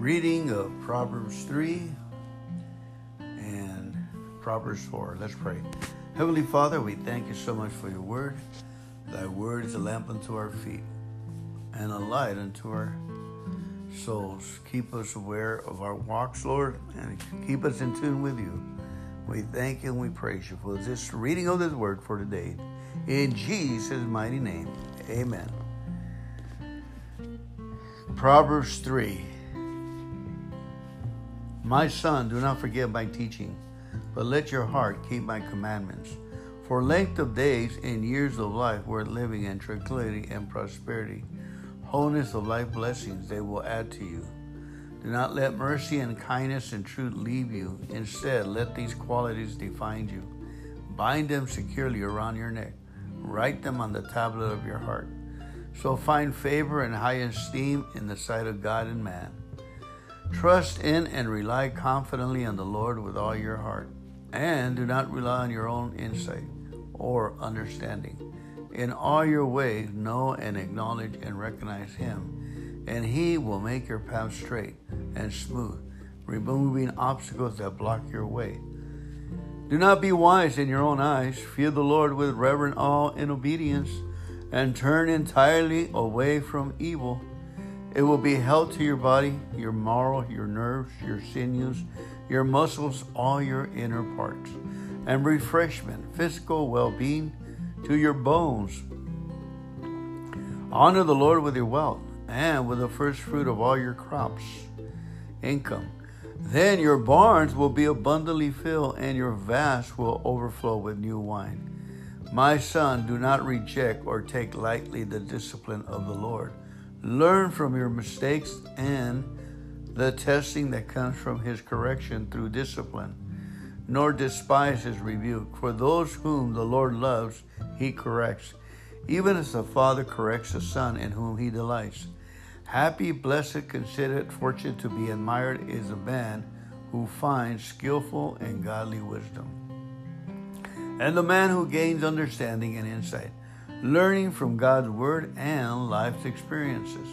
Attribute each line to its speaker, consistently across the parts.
Speaker 1: reading of Proverbs 3 and Proverbs 4. Let's pray. Heavenly Father, we thank you so much for your word. Thy word is a lamp unto our feet and a light unto our souls. Keep us aware of our walks, Lord, and keep us in tune with you. We thank you and we praise you for this reading of this word for today. In Jesus' mighty name, amen. Proverbs 3 My son, do not forget my teaching, but let your heart keep my commandments. For length of days and years of life worth living in tranquility and prosperity, wholeness of life blessings they will add to you. Do not let mercy and kindness and truth leave you. Instead, let these qualities define you. Bind them securely around your neck. Write them on the tablet of your heart. So find favor and high esteem in the sight of God and man. Trust in and rely confidently on the Lord with all your heart. And do not rely on your own insight or understanding. In all your ways, know and acknowledge and recognize Him, and He will make your path straight and smooth, removing obstacles that block your way. Do not be wise in your own eyes. Fear the Lord with reverent awe and obedience, and turn entirely away from evil. It will be health to your body, your marrow, your nerves, your sinews, your muscles, all your inner parts and refreshment, physical well being to your bones. Honor the Lord with your wealth and with the first fruit of all your crops, income. Then your barns will be abundantly filled, and your vats will overflow with new wine. My son, do not reject or take lightly the discipline of the Lord. Learn from your mistakes and the testing that comes from his correction through discipline nor despise his rebuke. For those whom the Lord loves, he corrects, even as the Father corrects the Son in whom he delights. Happy, blessed, considered, fortunate to be admired is a man who finds skillful and godly wisdom. And the man who gains understanding and insight, learning from God's word and life's experiences.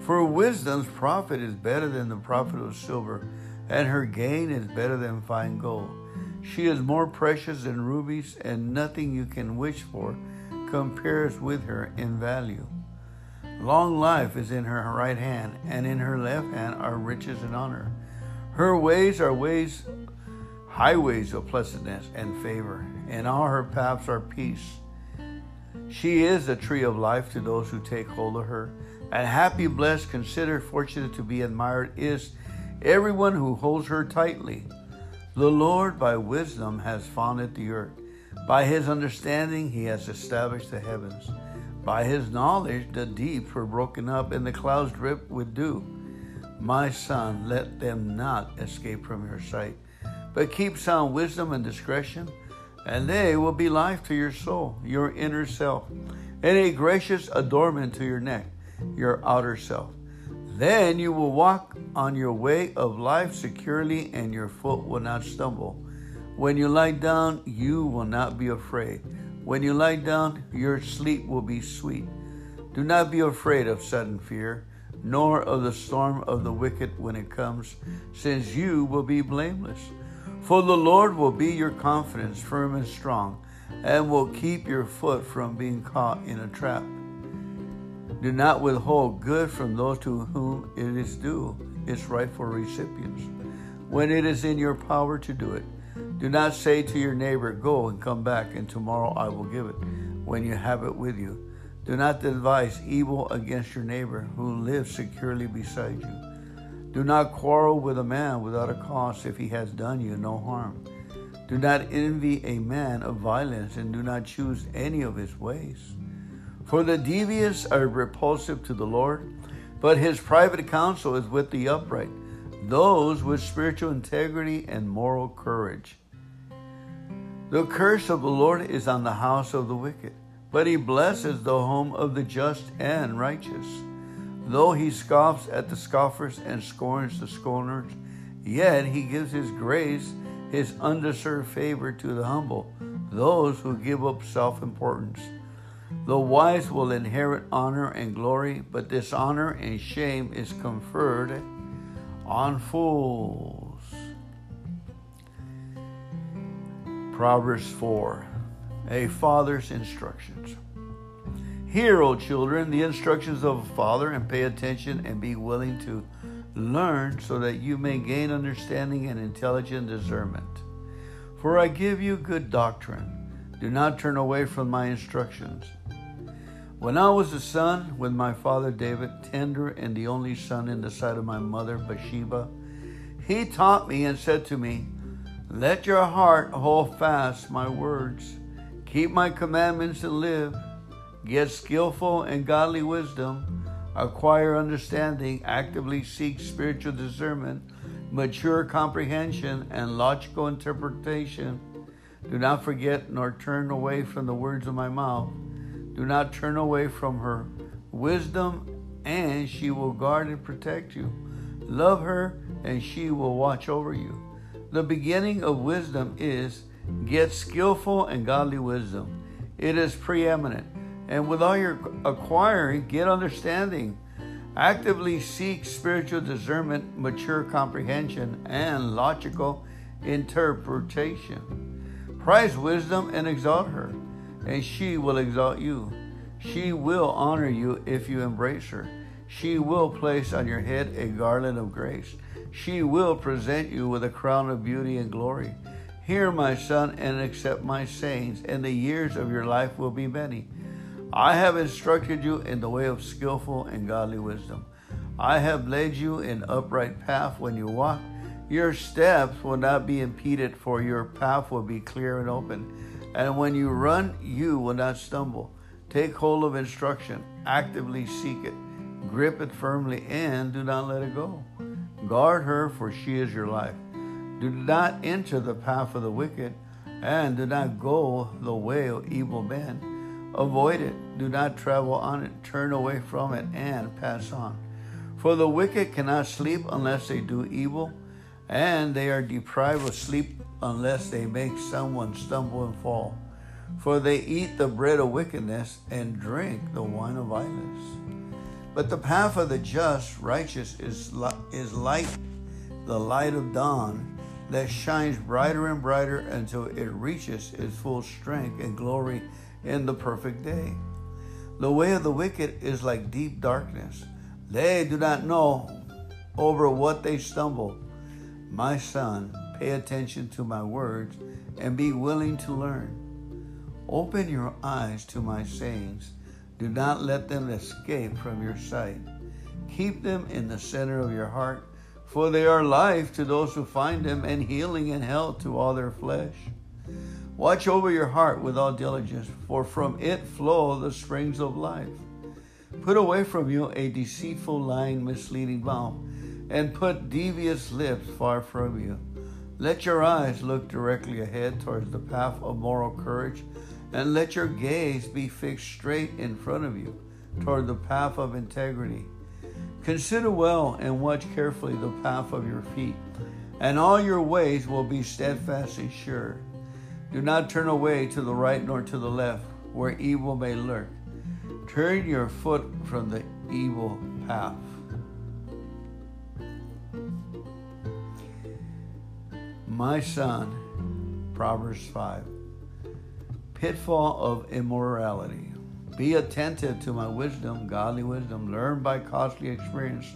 Speaker 1: For wisdom's profit is better than the profit of silver, and her gain is better than fine gold. She is more precious than rubies, and nothing you can wish for compares with her in value. Long life is in her right hand, and in her left hand are riches and honor. Her ways are ways, highways of pleasantness and favor, and all her paths are peace. She is a tree of life to those who take hold of her. And happy, blessed, considered, fortunate to be admired is everyone who holds her tightly. The Lord, by wisdom, has founded the earth. By his understanding, he has established the heavens. By his knowledge, the deeps were broken up and the clouds dripped with dew. My son, let them not escape from your sight, but keep sound wisdom and discretion, and they will be life to your soul, your inner self, and a gracious adornment to your neck, your outer self. Then you will walk on your way of life securely, and your foot will not stumble. When you lie down, you will not be afraid. When you lie down, your sleep will be sweet. Do not be afraid of sudden fear, nor of the storm of the wicked when it comes, since you will be blameless. For the Lord will be your confidence, firm and strong, and will keep your foot from being caught in a trap. Do not withhold good from those to whom it is due, its rightful recipients, when it is in your power to do it. Do not say to your neighbor, Go and come back, and tomorrow I will give it, when you have it with you. Do not devise evil against your neighbor who lives securely beside you. Do not quarrel with a man without a cause if he has done you no harm. Do not envy a man of violence, and do not choose any of his ways. For the devious are repulsive to the Lord, but his private counsel is with the upright, those with spiritual integrity and moral courage. The curse of the Lord is on the house of the wicked, but he blesses the home of the just and righteous. Though he scoffs at the scoffers and scorns the scorners, yet he gives his grace, his undeserved favor to the humble, those who give up self importance. The wise will inherit honor and glory, but dishonor and shame is conferred on fools. Proverbs 4 A father's instructions. Hear, O children, the instructions of a father, and pay attention and be willing to learn so that you may gain understanding and intelligent discernment. For I give you good doctrine. Do not turn away from my instructions. When I was a son with my father David, tender and the only son in the sight of my mother Bathsheba, he taught me and said to me, Let your heart hold fast my words, keep my commandments and live, get skillful and godly wisdom, acquire understanding, actively seek spiritual discernment, mature comprehension, and logical interpretation. Do not forget nor turn away from the words of my mouth do not turn away from her wisdom, and she will guard and protect you. Love her, and she will watch over you. The beginning of wisdom is get skillful and godly wisdom. It is preeminent. And with all your acquiring, get understanding. Actively seek spiritual discernment, mature comprehension, and logical interpretation. Prize wisdom and exalt her and she will exalt you. She will honor you if you embrace her. She will place on your head a garland of grace. She will present you with a crown of beauty and glory. Hear, my son, and accept my sayings, and the years of your life will be many. I have instructed you in the way of skillful and godly wisdom. I have led you in upright path when you walk. Your steps will not be impeded, for your path will be clear and open. And when you run, you will not stumble. Take hold of instruction, actively seek it, grip it firmly, and do not let it go. Guard her, for she is your life. Do not enter the path of the wicked, and do not go the way of evil men. Avoid it, do not travel on it, turn away from it, and pass on. For the wicked cannot sleep unless they do evil, and they are deprived of sleep unless they make someone stumble and fall. For they eat the bread of wickedness and drink the wine of violence. But the path of the just, righteous, is, is like the light of dawn that shines brighter and brighter until it reaches its full strength and glory in the perfect day. The way of the wicked is like deep darkness. They do not know over what they stumble. My son, Pay attention to my words and be willing to learn. Open your eyes to my sayings. Do not let them escape from your sight. Keep them in the center of your heart, for they are life to those who find them and healing and health to all their flesh. Watch over your heart with all diligence, for from it flow the springs of life. Put away from you a deceitful, lying, misleading mouth, and put devious lips far from you. Let your eyes look directly ahead towards the path of moral courage, and let your gaze be fixed straight in front of you toward the path of integrity. Consider well and watch carefully the path of your feet, and all your ways will be steadfast and sure. Do not turn away to the right nor to the left, where evil may lurk. Turn your foot from the evil path. My son, Proverbs 5. Pitfall of immorality. Be attentive to my wisdom, godly wisdom. Learn by costly experience.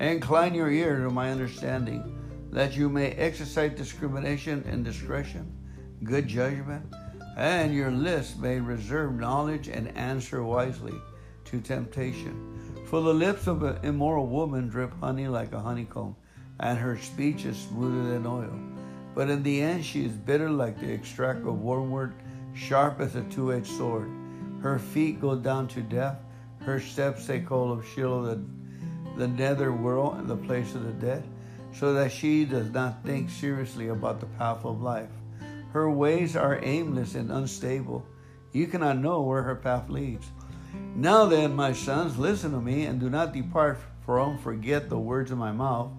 Speaker 1: Incline your ear to my understanding, that you may exercise discrimination and discretion, good judgment, and your lips may reserve knowledge and answer wisely to temptation. For the lips of an immoral woman drip honey like a honeycomb, and her speech is smoother than oil. But in the end, she is bitter like the extract of wormwood, sharp as a two edged sword. Her feet go down to death. Her steps take hold of Sheol, the, the nether world, and the place of the dead, so that she does not think seriously about the path of life. Her ways are aimless and unstable. You cannot know where her path leads. Now then, my sons, listen to me and do not depart from, forget the words of my mouth.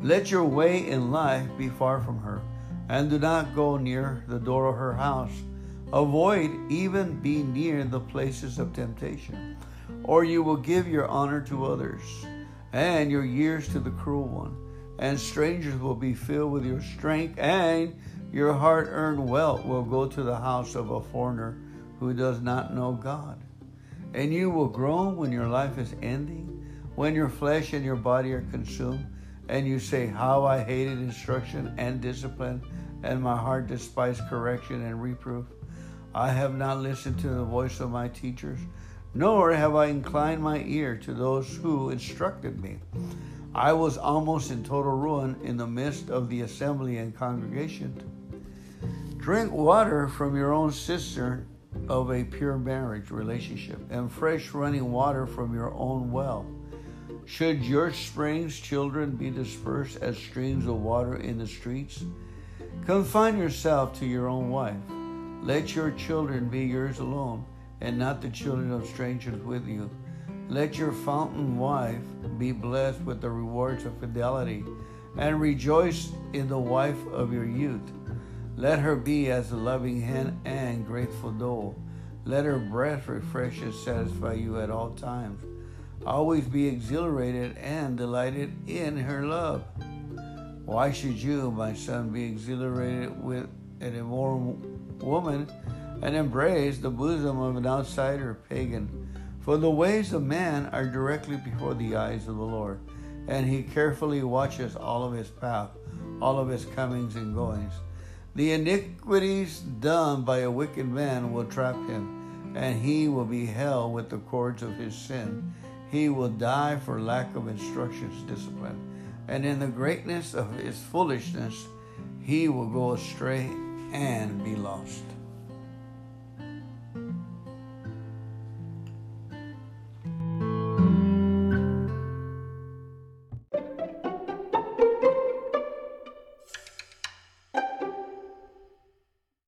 Speaker 1: Let your way in life be far from her, and do not go near the door of her house. Avoid even be near the places of temptation, or you will give your honor to others, and your years to the cruel one. and strangers will be filled with your strength, and your hard earned wealth will go to the house of a foreigner who does not know God. And you will groan when your life is ending, when your flesh and your body are consumed, and you say, How I hated instruction and discipline, and my heart despised correction and reproof. I have not listened to the voice of my teachers, nor have I inclined my ear to those who instructed me. I was almost in total ruin in the midst of the assembly and congregation. Drink water from your own cistern of a pure marriage relationship and fresh running water from your own well. Should your springs, children, be dispersed as streams of water in the streets? Confine yourself to your own wife. Let your children be yours alone, and not the children of strangers with you. Let your fountain wife be blessed with the rewards of fidelity, and rejoice in the wife of your youth. Let her be as a loving hen and grateful doe. Let her breath refresh and satisfy you at all times. Always be exhilarated and delighted in her love. Why should you, my son, be exhilarated with an immoral woman and embrace the bosom of an outsider pagan? For the ways of man are directly before the eyes of the Lord, and he carefully watches all of his path, all of his comings and goings. The iniquities done by a wicked man will trap him, and he will be held with the cords of his sin. He will die for lack of instructions, discipline, and in the greatness of his foolishness, he will go astray and be lost.